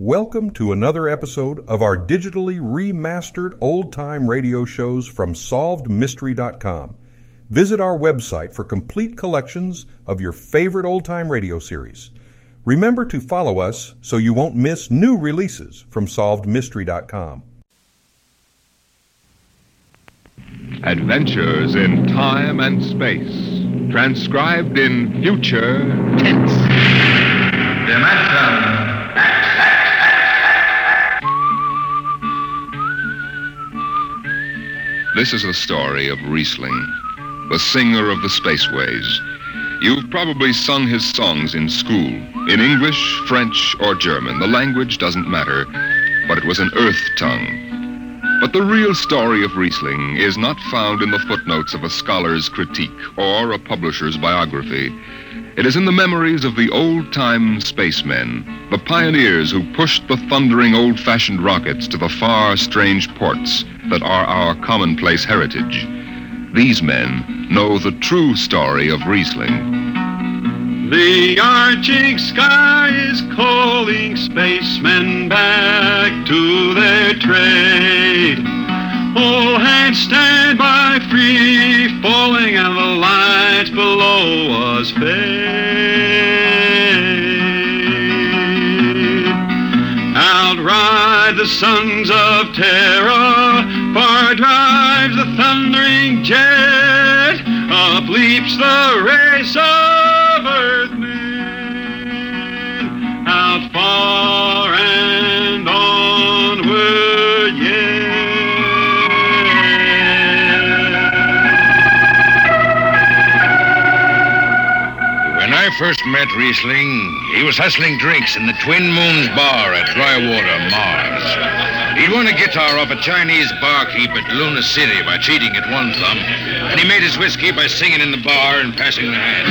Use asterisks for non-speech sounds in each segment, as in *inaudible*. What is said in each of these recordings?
Welcome to another episode of our digitally remastered old time radio shows from SolvedMystery.com. Visit our website for complete collections of your favorite old time radio series. Remember to follow us so you won't miss new releases from SolvedMystery.com. Adventures in time and space, transcribed in future tense. Dimension This is the story of Rhysling, the singer of the spaceways. You've probably sung his songs in school, in English, French, or German. The language doesn't matter, but it was an earth tongue. But the real story of Rhysling is not found in the footnotes of a scholar's critique or a publisher's biography. It is in the memories of the old time spacemen, the pioneers who pushed the thundering old fashioned rockets to the far, strange ports that are our commonplace heritage. These men know the true story of Rhysling. The arching sky is calling spacemen back to their trade. Oh, All hands stand by free falling and the lights below us fade. Outride the sons of Terra, far drives the thundering jet, up leaps the race of earthmen, out far and first met Rhysling, he was hustling drinks in the Twin Moons Bar at Drywater, Mars. He'd won a guitar off a Chinese barkeep at Luna City by cheating at one thumb, and he made his whiskey by singing in the bar and passing the hat.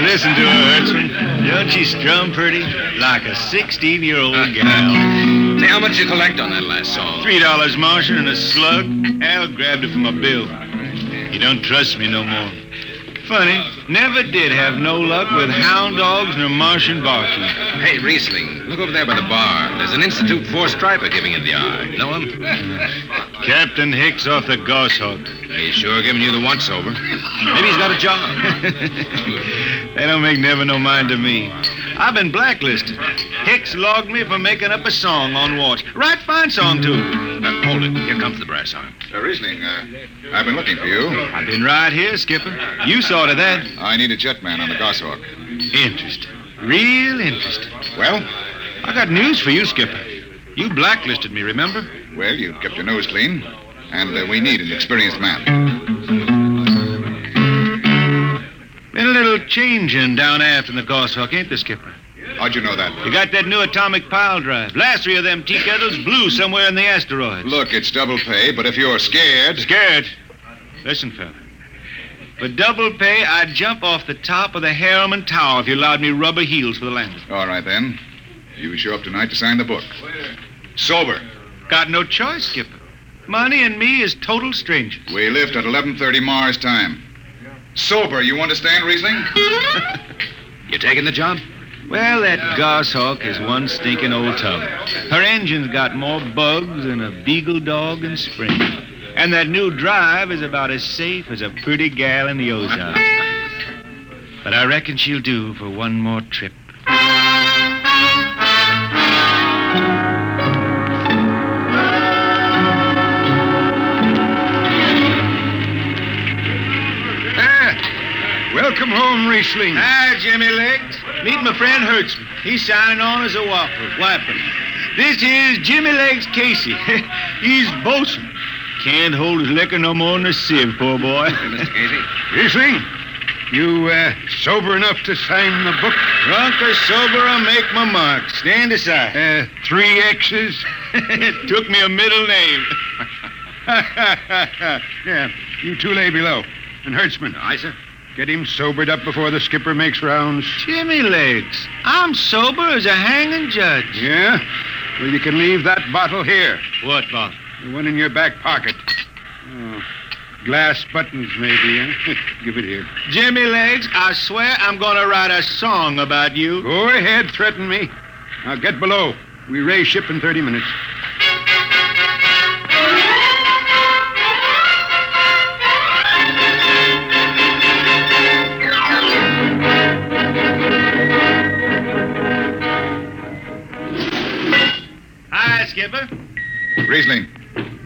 Listen to her, Hudson. Don't she strum pretty? Like a 16 year old uh, gal. Say, how much you collect on that last song? Three dollars Martian and a slug. Al grabbed it from my bill. You don't trust me no more. Funny, never did have no luck with hound dogs nor Martian barkeep. Hey, Rhysling, look over there by the bar. There's an Institute Four striper giving you the eye. Know him? *laughs* Captain Hicks off the Goshawk. He's sure giving you the once over. Maybe he's got a job. *laughs* They don't make never no mind to me. I've been blacklisted. Hicks logged me for making up a song on watch. Right fine song, too. Uh, hold it. Here comes the brass arm. Uh, Rhysling, uh, I've been looking for you. I've been right here, Skipper. You saw to that. I need a jetman on the Goshawk. Interesting. Real interesting. Well? I got news for you, Skipper. You blacklisted me, remember? Well, you kept your nose clean, and uh, we need an experienced man. Been a little changing down aft in the Goshawk, ain't there, Skipper? How'd you know that? You got that new atomic pile drive. Last three of them tea kettles blew somewhere in the asteroids. Look, it's double pay, but if you're scared. Scared? Listen, fella. For double pay, I'd jump off the top of the Harriman Tower if you allowed me rubber heels for the landing. All right, then. You show up tonight to sign the book. Sober. Got no choice, Skipper. Money and me is total strangers. We lift at 11.30 Mars time. Sober, you understand, Rhysling? *laughs* You taking the job? Well, that Goshawk is one stinking old tub. Her engine's got more bugs than a beagle dog in spring. And that new drive is about as safe as a pretty gal in the ozone. But I reckon she'll do for one more trip. Ah, welcome home, Rhysling. Hi, Jimmy Legs. Meet my friend Hertzman. He's signing on as a whopper, wiper. This is Jimmy Legs Casey. *laughs* He's bosun. Can't hold his liquor no more than a sieve, poor boy. Mr. Casey? Rhysling, you uh, sober enough to sign the book? Drunk or sober, I make my mark. Stand aside. Uh, three X's? it took me a middle name. *laughs* yeah, you two lay below. And Hertzman. Aye, sir. Get him sobered up before the skipper makes rounds. Jimmy Legs, I'm sober as a hanging judge. Yeah? Well, you can leave that bottle here. What bottle? The one in your back pocket. Oh, glass buttons, maybe, huh? *laughs* Give it here. Jimmy Legs, I swear I'm going to write a song about you. Go ahead, threaten me. Now get below. We raise ship in 30 minutes. Hi, Skipper. Rhysling,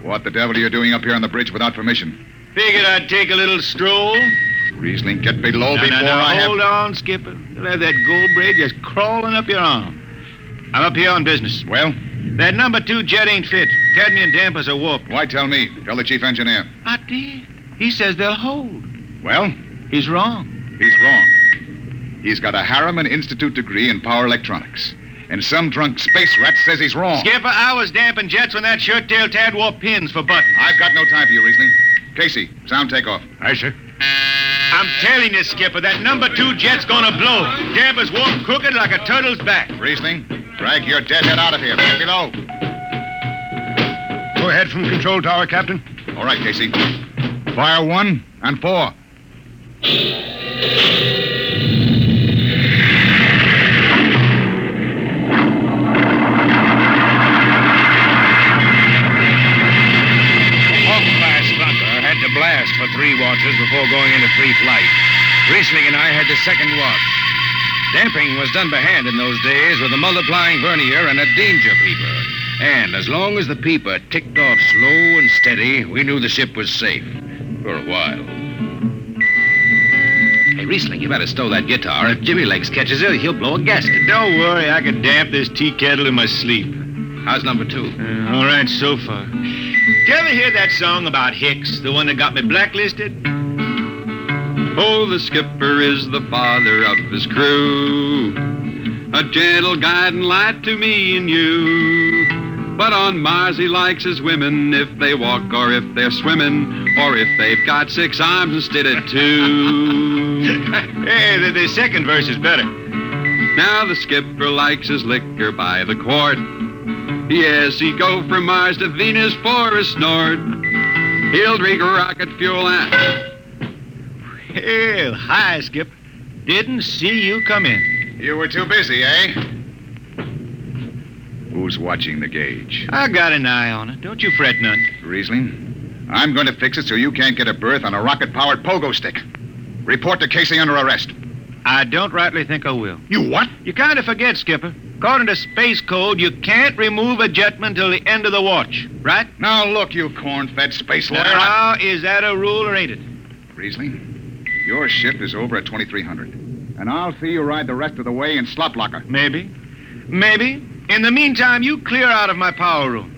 what the devil are you doing up here on the bridge without permission? Figured I'd take a little stroll. Rhysling, get below Now, before now, now, I have... hold on, Skipper. You'll have that gold braid just crawling up your arm. I'm up here on business. Well, That number two jet ain't fit. Cadmium dampers are warped. why tell me? Tell the chief engineer. I did. He says they'll hold. Well, He's wrong. he's wrong. He's got a Harriman Institute degree in power electronics. And some drunk space rat says he's wrong. Skipper, I was damping jets when that shirt-tail tad wore pins for buttons. I've got no time for you, Rhysling. Casey, sound takeoff. Aye, sir. I'm telling you, Skipper, that number two jet's gonna blow. Dampers warped crooked like a turtle's back. Rhysling, drag your deadhead out of here. Get below. Go ahead from control tower, Captain. All right, Casey. Fire one and four. For three watches before going into free flight. Rhysling and I had the second watch. Damping was done by hand in those days with a multiplying vernier and a danger peeper. And as long as the peeper ticked off slow and steady, we knew the ship was safe. For a while. Hey, Rhysling, you better stow that guitar. If Jimmy Legs catches it, he'll blow a gasket. Don't worry, I can damp this tea kettle in my sleep. How's number two? Uh, all right, so far. Did you ever hear that song about Hicks, the one that got me blacklisted? Oh, the skipper is the father of his crew, a gentle guiding light to me and you. But on Mars he likes his women if they walk or if they're swimming or if they've got six arms instead of two. *laughs* hey, the, the second verse is better. now the skipper likes his liquor by the quart. Yes, he'd go from Mars to Venus for a snort. He'll drink rocket fuel and... Hell, hi, Skip. Didn't see you come in. You were too busy, eh? Who's watching the gauge? I got an eye on it. Don't you fret none. Rhysling, I'm going to fix it so you can't get a berth on a rocket-powered pogo stick. Report to Casey under arrest. I don't rightly think I will. You what? You kind of forget, Skipper. According to Space Code, you can't remove a jetman till the end of the watch, right? Now look, you corn-fed space lawyer. I- Now, is that a rule or ain't it? Rhysling, your ship is over at 2300. And I'll see you ride the rest of the way in slop locker. Maybe. Maybe. In the meantime, you clear out of my power room.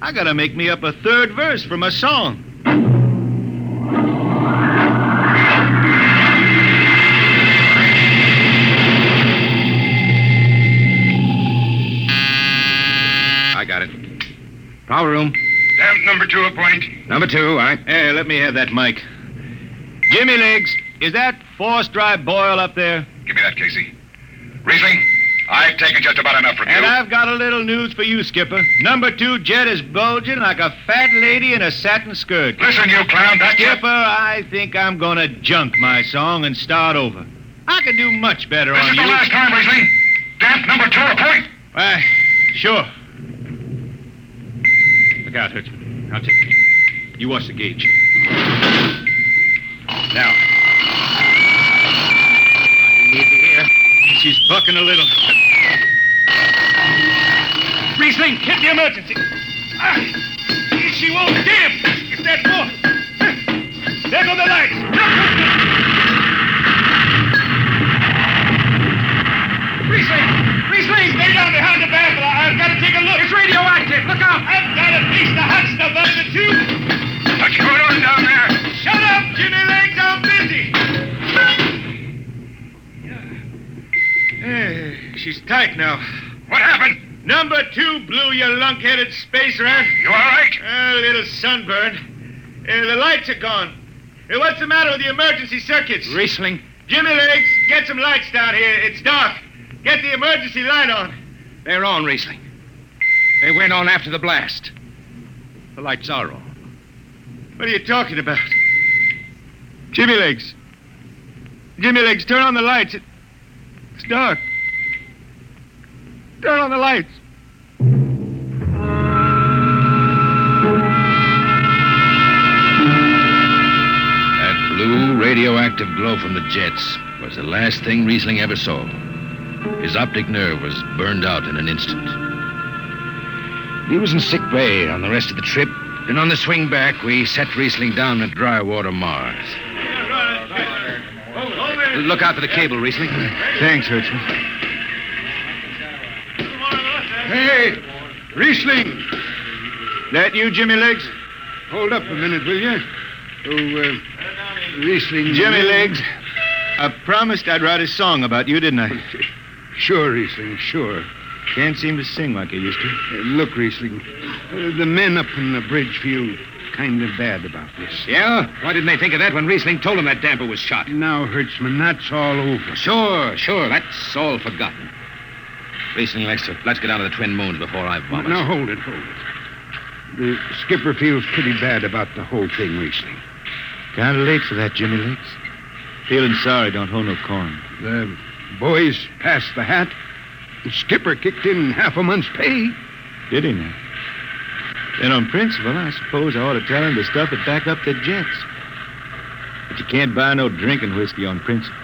I gotta make me up a third verse for my song. Power room. Damp number two a point. Number two, all right. Hey, let me have that mic. Jimmy Legs, is that force dry boil up there? Give me that, Casey. Rhysling, I've taken just about enough from you. And I've got a little news for you, Skipper. Number two jet is bulging like a fat lady in a satin skirt. Listen, you clown, that Skipper, I think I'm gonna junk my song and start over. I could do much better on you. This is the last time, Rhysling. Damp number two a point. Why, sure. Look out, Hertzman. I'll take it. You watch the gauge. Now. You need to hear. She's bucking a little. Rhysling, hit the emergency. Ah, she won't damp. She's tight now. What happened? Number two blew, your lunk-headed space rat. You all right? A little sunburn. Uh, the lights are gone. Uh, what's the matter with the emergency circuits? Rhysling. Jimmy Legs, get some lights down here. It's dark. Get the emergency light on. They're on, Rhysling. They went on after the blast. The lights are on. What are you talking about? Jimmy Legs. Jimmy Legs, turn on the lights. It- It's dark. Turn on the lights. That blue radioactive glow from the jets was the last thing Rhysling ever saw. His optic nerve was burned out in an instant. He was in sick bay on the rest of the trip, and on the swing back, we set Rhysling down at Drywater, Mars. Look out for the cable, Rhysling. Thanks, Hertzman. Hey, Rhysling. That you, Jimmy Legs? Hold up a minute, will you? Oh, uh, Rhysling. Jimmy Legs. I promised I'd write a song about you, didn't I? *laughs* Sure, Rhysling, sure. Can't seem to sing like I used to. Uh, look, Rhysling, uh, the men up in the bridge feel kind of bad about this. Yeah? Why didn't they think of that when Rhysling told them that damper was shot? Now, Hertzman, that's all over. Sure, sure. That's all forgotten. Rhysling, let's, let's get out of the Twin Moons before I vomit. Now, hold it, hold it. The skipper feels pretty bad about the whole thing, Rhysling. Kind of late for that, Jimmy Legs. Feeling sorry don't hold no corn. The boys passed the hat. The skipper kicked in half a month's pay. Did he now? Then on principle, I suppose I ought to tell him to stuff it back up the jets. But you can't buy no drinking whiskey on principle.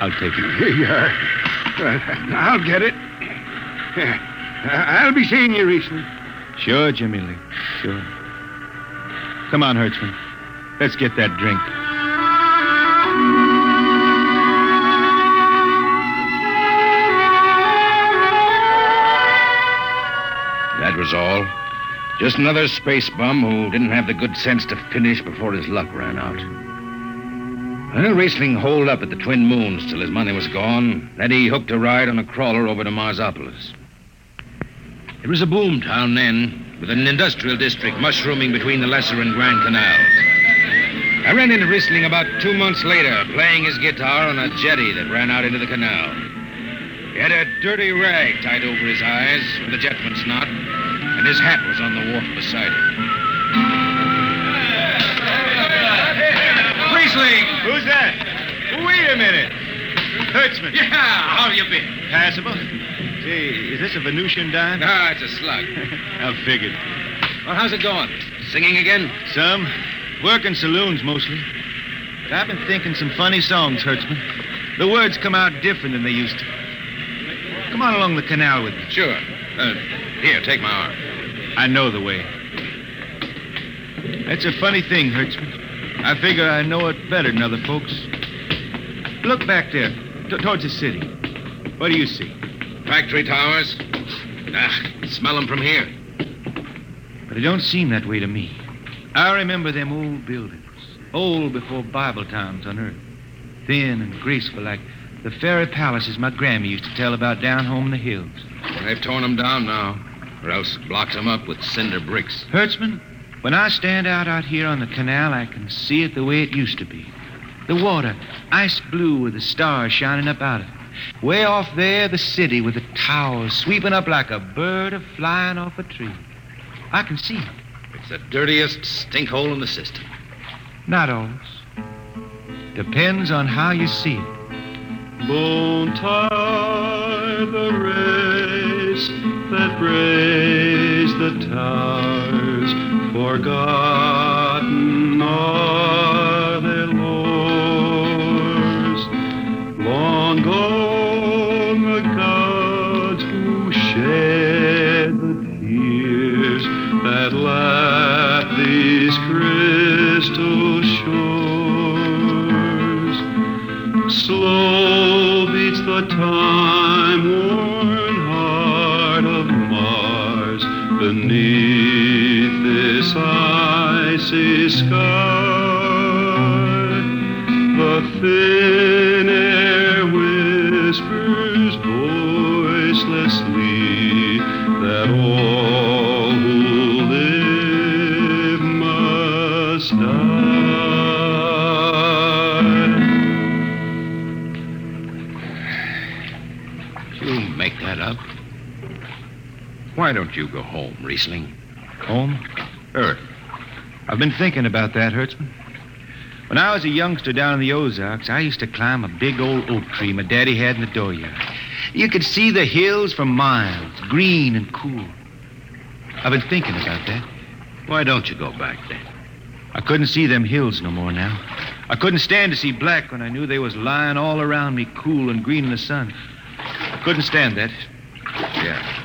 I'll take it. Here you are. I'll get it. I'll be seeing you, Rhysling. Sure, Jimmy Lee. Sure. Come on, Hertzman. Let's get that drink. Was all. Just another space bum who didn't have the good sense to finish before his luck ran out. Well, Rhysling holed up at the Twin Moons till his money was gone. Then he hooked a ride on a crawler over to Marsopolis. It was a boom town then, with an industrial district mushrooming between the Lesser and Grand Canals. I ran into Rhysling about two months later, playing his guitar on a jetty that ran out into the canal. He had a dirty rag tied over his eyes with a jetman's knot, and his hat was on the wharf beside him. Rhysling! Who's that? Wait a minute. Hertzman. Yeah, how you been? Passable. Say, is this a Venusian dime? Ah, it's a slug. *laughs* I figured. Well, how's it going? Singing again? Some. Working saloons mostly. But I've been thinking some funny songs, Hertzman. The words come out different than they used to. Come on along the canal with me. Sure. Uh, here, take my arm. I know the way. That's a funny thing, Hertzman. I figure I know it better than other folks. Look back there, t- towards the city. What do you see? Factory towers? Ah, smell them from here. But it don't seem that way to me. I remember them old buildings, old before Bible times on earth. Thin and graceful like the fairy palaces my Grammy used to tell about down home in the hills. They've torn them down now, or else blocked them up with cinder bricks. Hertzman, when I stand out out here on the canal, I can see it the way it used to be. The water, ice blue with the stars shining up out of it. Way off there, the city with the towers sweeping up like a bird a flying off a tree. I can see it. It's the dirtiest stink hole in the system. Not always. Depends on how you see it. Bone tie the race that raised the towers, forgotten are their lores. Long gone the gods who shed the tears that lap Why don't you go home, Rhysling? Home? Earth. I've been thinking about that, Hertzman. When I was a youngster down in the Ozarks, I used to climb a big old oak tree my daddy had in the dooryard. You could see the hills for miles, green and cool. I've been thinking about that. Why don't you go back then? I couldn't see them hills no more now. I couldn't stand to see black when I knew they was lying all around me, cool and green in the sun. I couldn't stand that. Yeah.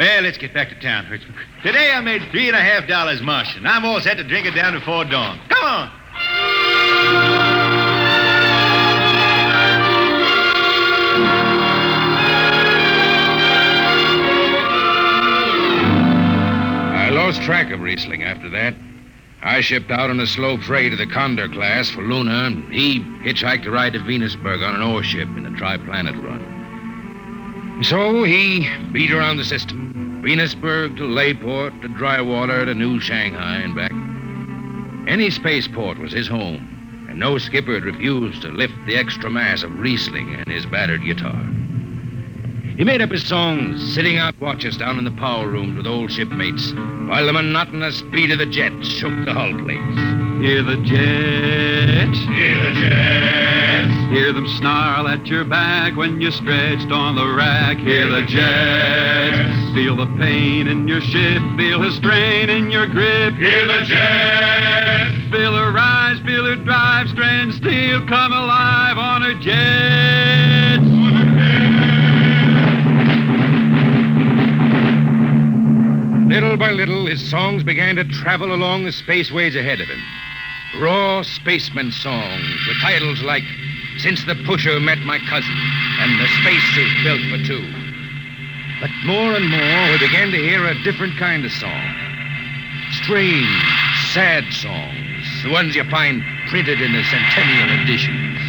Well, let's get back to town, Hertzman. Today I made three and a half dollars and I'm all set to drink it down before dawn. Come on. I lost track of Rhysling after that. I shipped out on a slow freight of the Condor class for Luna, and he hitchhiked a ride to Venusberg on an ore ship in the Triplanet run. So he beat around the system Venusberg to Layport to Drywater to New Shanghai and back. Any spaceport was his home, and no skipper had refused to lift the extra mass of Rhysling and his battered guitar. He made up his songs sitting out watches down in the power rooms with old shipmates while the monotonous beat of the jets shook the hull plates. Hear the jets. Hear the jets. Hear them snarl at your back when you're stretched on the rack. Hear the jets. Feel the pain in your ship. Feel the strain in your grip. Hear the jets. Feel her rise. Feel her drive. Strand steel come alive on her jets. Little by little, his songs began to travel along the spaceways ahead of him. Raw spaceman songs with titles like Since the Pusher Met My Cousin and The Spacesuit Built for Two. But more and more, we began to hear a different kind of song. Strange, sad songs, the ones you find printed in the centennial editions.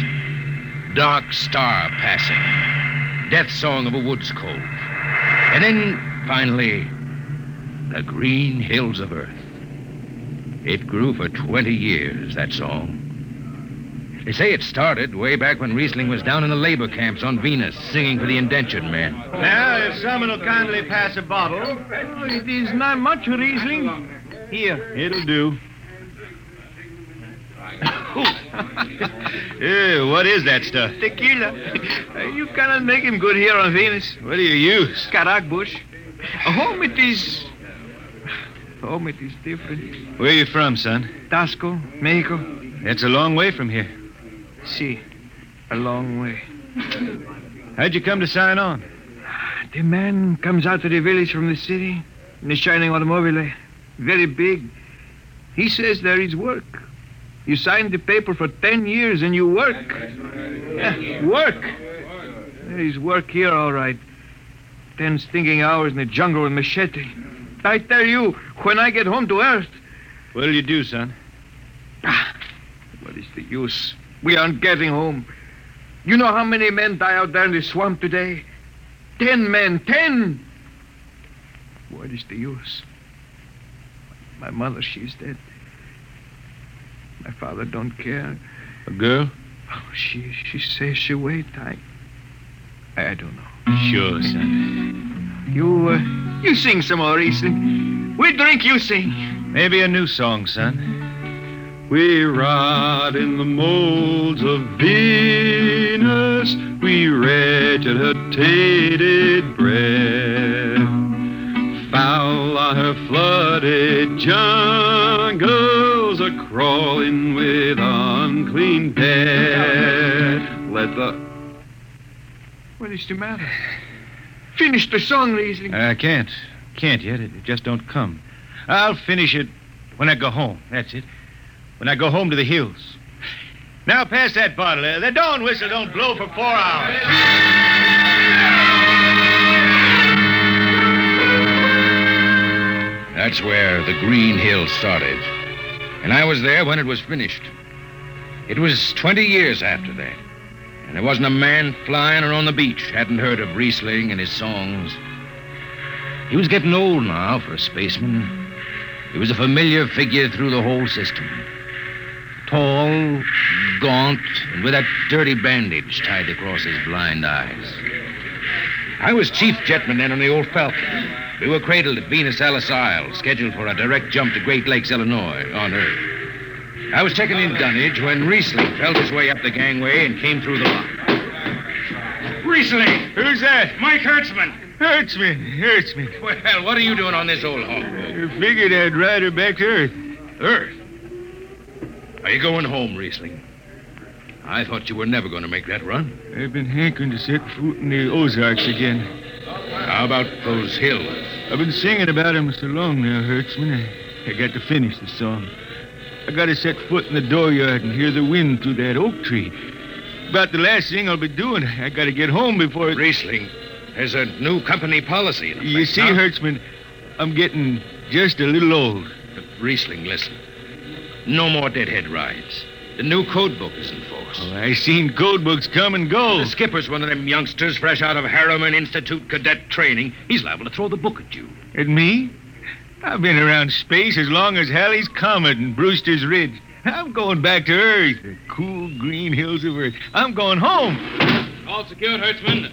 Dark Star Passing, Death Song of a Wood's Colt. And then, finally, the Green Hills of Earth. It grew for 20 years, that song. They say it started way back when Rhysling was down in the labor camps on Venus singing for the indentured men. Now, if someone will kindly pass a bottle. Oh, it is not much, Rhysling. Here. It'll do. *laughs* Eh, what is that stuff? Tequila. *laughs* You cannot make him good here on Venus. What do you use? Karak bush. Uh, home it is. Home it is different. Where are you from, son? Tasco, Mexico. That's a long way from here. See, a long way. How'd you come to sign on? The man comes out to the village from the city in a shining automobile, very big. He says there is work. You sign the paper for ten years and you work. Yeah, work. There is work here, all right. Ten stinking hours in the jungle with machete. I tell you, when I get home to Earth, What'll you do, son? Ah, what is the use? We aren't getting home. You know how many men die out there in the swamp today? Ten men, ten! What is the use? My mother, she's dead. My father don't care. A girl? Oh, she she says she wait. I I don't know. Sure, son. You uh, you sing some more, Rhysling. We drink, you sing. Maybe a new song, son. We rot in the molds of Venus. We regurgitated breath. Foul are her flooded jungles, a crawling with unclean dead. Let the What is the matter? Finish the song, Rhysling. I can't. Can't yet. It just don't come. I'll finish it when I go home. That's it. When I go home to the hills. Now pass that bottle. The dawn whistle don't blow for four hours. That's where the Green Hills started. And I was there when it was finished. It was 20 years after that. And there wasn't a man flying or on the beach hadn't heard of Rhysling and his songs. He was getting old now for a spaceman. He was a familiar figure through the whole system. Tall, gaunt, and with that dirty bandage tied across his blind eyes. I was chief jetman then on the old Falcon. We were cradled at Venus Ellis Isle, scheduled for a direct jump to Great Lakes, Illinois, on Earth. I was checking in dunnage when Rhysling felt his way up the gangway and came through the lock. Rhysling! Who's that? Mike Hertzman! Hertzman, Hertzman. Well, what are you doing on this old hog? I figured I'd ride her back to Earth. Earth? Are you going home, Rhysling? I thought you were never going to make that run. I've been hankering to set foot in the Ozarks again. How about those hills? I've been singing about 'em so long now, Hertzman. I, I got to finish the song. I got to set foot in the dooryard and hear the wind through that oak tree. About the last thing I'll be doing. I got to get home before it... Rhysling, there's a new company policy You see, now. Hertzman, I'm getting just a little old. But Rhysling, listen. No more deadhead rides. The new code book is in force. Oh, I seen code books come and go. The skipper's one of them youngsters fresh out of Harriman Institute cadet training. He's liable to throw the book at you. At me? I've been around space as long as Halley's Comet and Brewster's Ridge. I'm going back to Earth, the cool green hills of Earth. I'm going home. All secured, Hertzman.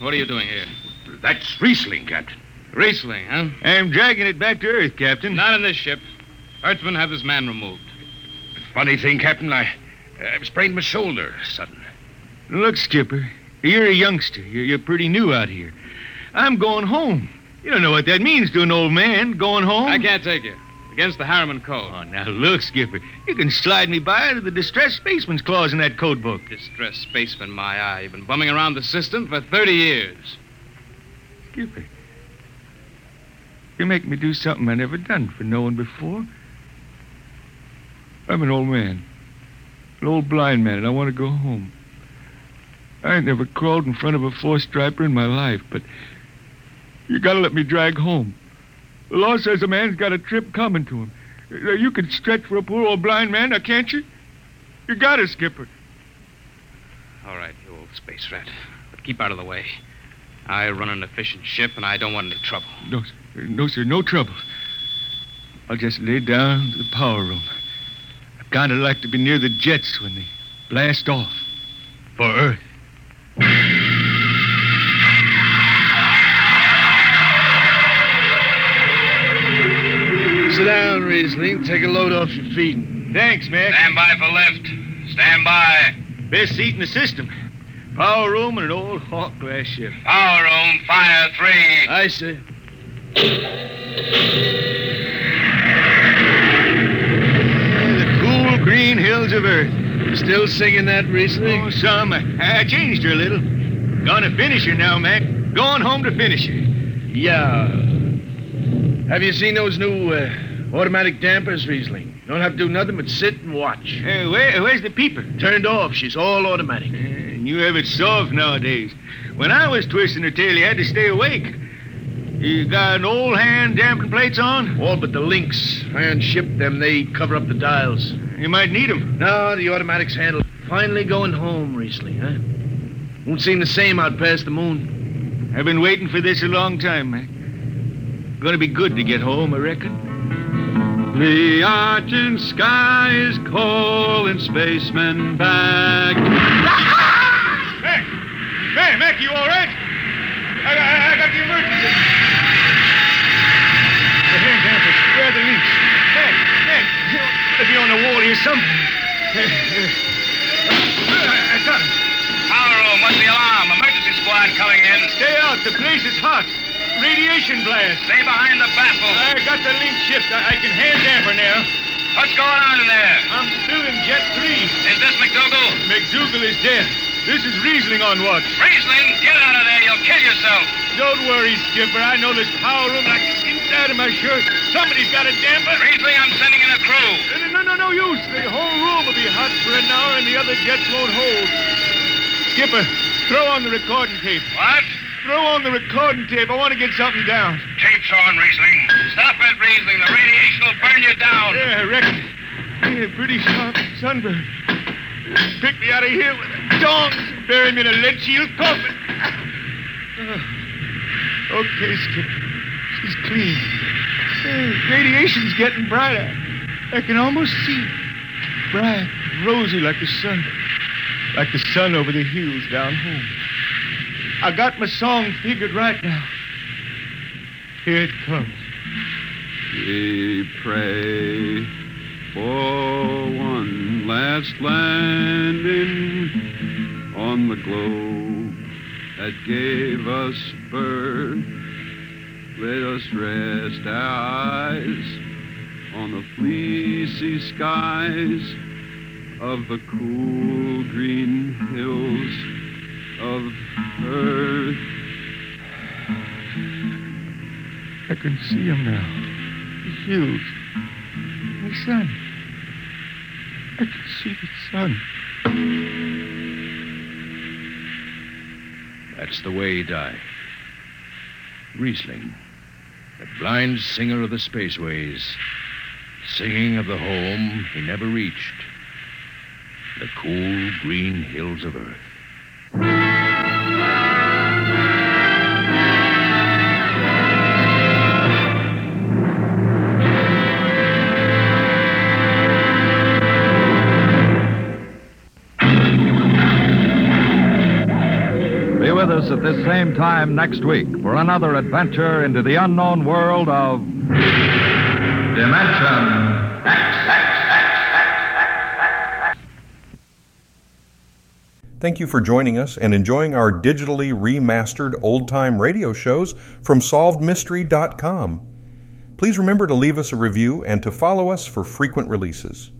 What are you doing here? That's Rhysling, Captain. Rhysling, huh? I'm dragging it back to Earth, Captain. Not in this ship. Hertzman, have this man removed. Funny thing, Captain, I, I sprained my shoulder sudden. Look, Skipper, you're a youngster. You're, you're pretty new out here. I'm going home. You don't know what that means to an old man, going home. I can't take you. Against the Harriman Code. Oh, now look, Skipper. You can slide me by to the distressed spaceman's clause in that code book. Distressed spaceman, my eye. You've been bumming around the system for 30 years. Skipper, you make me do something I never done for no one before. I'm an old man, an old blind man, and I want to go home. I ain't never crawled in front of a four striper in my life, but you gotta let me drag home. The law says a man's got a trip coming to him. Uh, You can stretch for a poor old blind man, now can't you? You gotta, Skipper. All right, you old space rat. But keep out of the way. I run an efficient ship, and I don't want any trouble. No, sir. No, sir. No trouble. I'll just lay down to the power room. I kind of like to be near the jets when they blast off for Earth. Down, Rhysling. Take a load off your feet. Thanks, Mac. Stand by for lift. Stand by. Best seat in the system. Power room and an old Hawk glass ship. Power room, fire three. I see. The cool green hills of Earth. Still singing that, Rhysling? Oh, some. I, I changed her a little. Gonna finish her now, Mac. Going home to finish her. Yeah. Have you seen those new uh, automatic dampers, Rhysling? You don't have to do nothing but sit and watch. Hey, where, where's the peeper? Turned off. She's all automatic. And you have it soft nowadays. When I was twisting her tail, you had to stay awake. You got an old hand damping plates on? All but the links. Iron shipped them. They cover up the dials. You might need 'em. No, the automatics handle. Finally going home, Rhysling, huh? Won't seem the same out past the moon. I've been waiting for this a long time, Mac. Gonna be good to get home, I reckon. The argent sky is calling spacemen back. Mac! Mac, Mac, you all right? I, I, I got the emergency. The hand dampers. Where are the links? Mac, Mac, let me on the wall here something. I got him. Power room, what's the alarm? Emergency squad coming in. Stay out. The place is hot. Radiation blast. Stay behind the baffle. I got the link shift. I, I can hand damper now. What's going on in there? I'm still in Jet 3. Is this McDougal? McDougal is dead. This is Rhysling on watch. Rhysling, get out of there. You'll kill yourself. Don't worry, Skipper. I know this power room like the inside of my shirt. Somebody's got a damper. Rhysling, I'm sending in a crew. No, no, no, no use. The whole room will be hot for an hour and the other jets won't hold. Skipper, throw on the recording tape. What? Throw on the recording tape. I want to get something down. Tape's on, Rhysling. Stop it, Rhysling. The radiation will burn you down. Yeah, I reckon. Yeah, pretty sharp sunburn. Pick me out of here with a and bury me in a lead shield coffin. Uh, okay, Skip. She's clean. Uh, radiation's getting brighter. I can almost see it. Bright, rosy like the sun. Like the sun over the hills down home. I got my song figured right now. Here it comes. We pray for one last landing on the globe that gave us birth. Let us rest our eyes on the fleecy skies of the cool green hills of earth. I can see him now. The hills. The sun. I can see the sun. That's the way he died. Rhysling, the blind singer of the spaceways, singing of the home he never reached, the cool green hills of Earth. At this same time next week for another adventure into the unknown world of Dimension X. Thank you for joining us and enjoying our digitally remastered old time radio shows from SolvedMystery.com. Please remember to leave us a review and to follow us for frequent releases.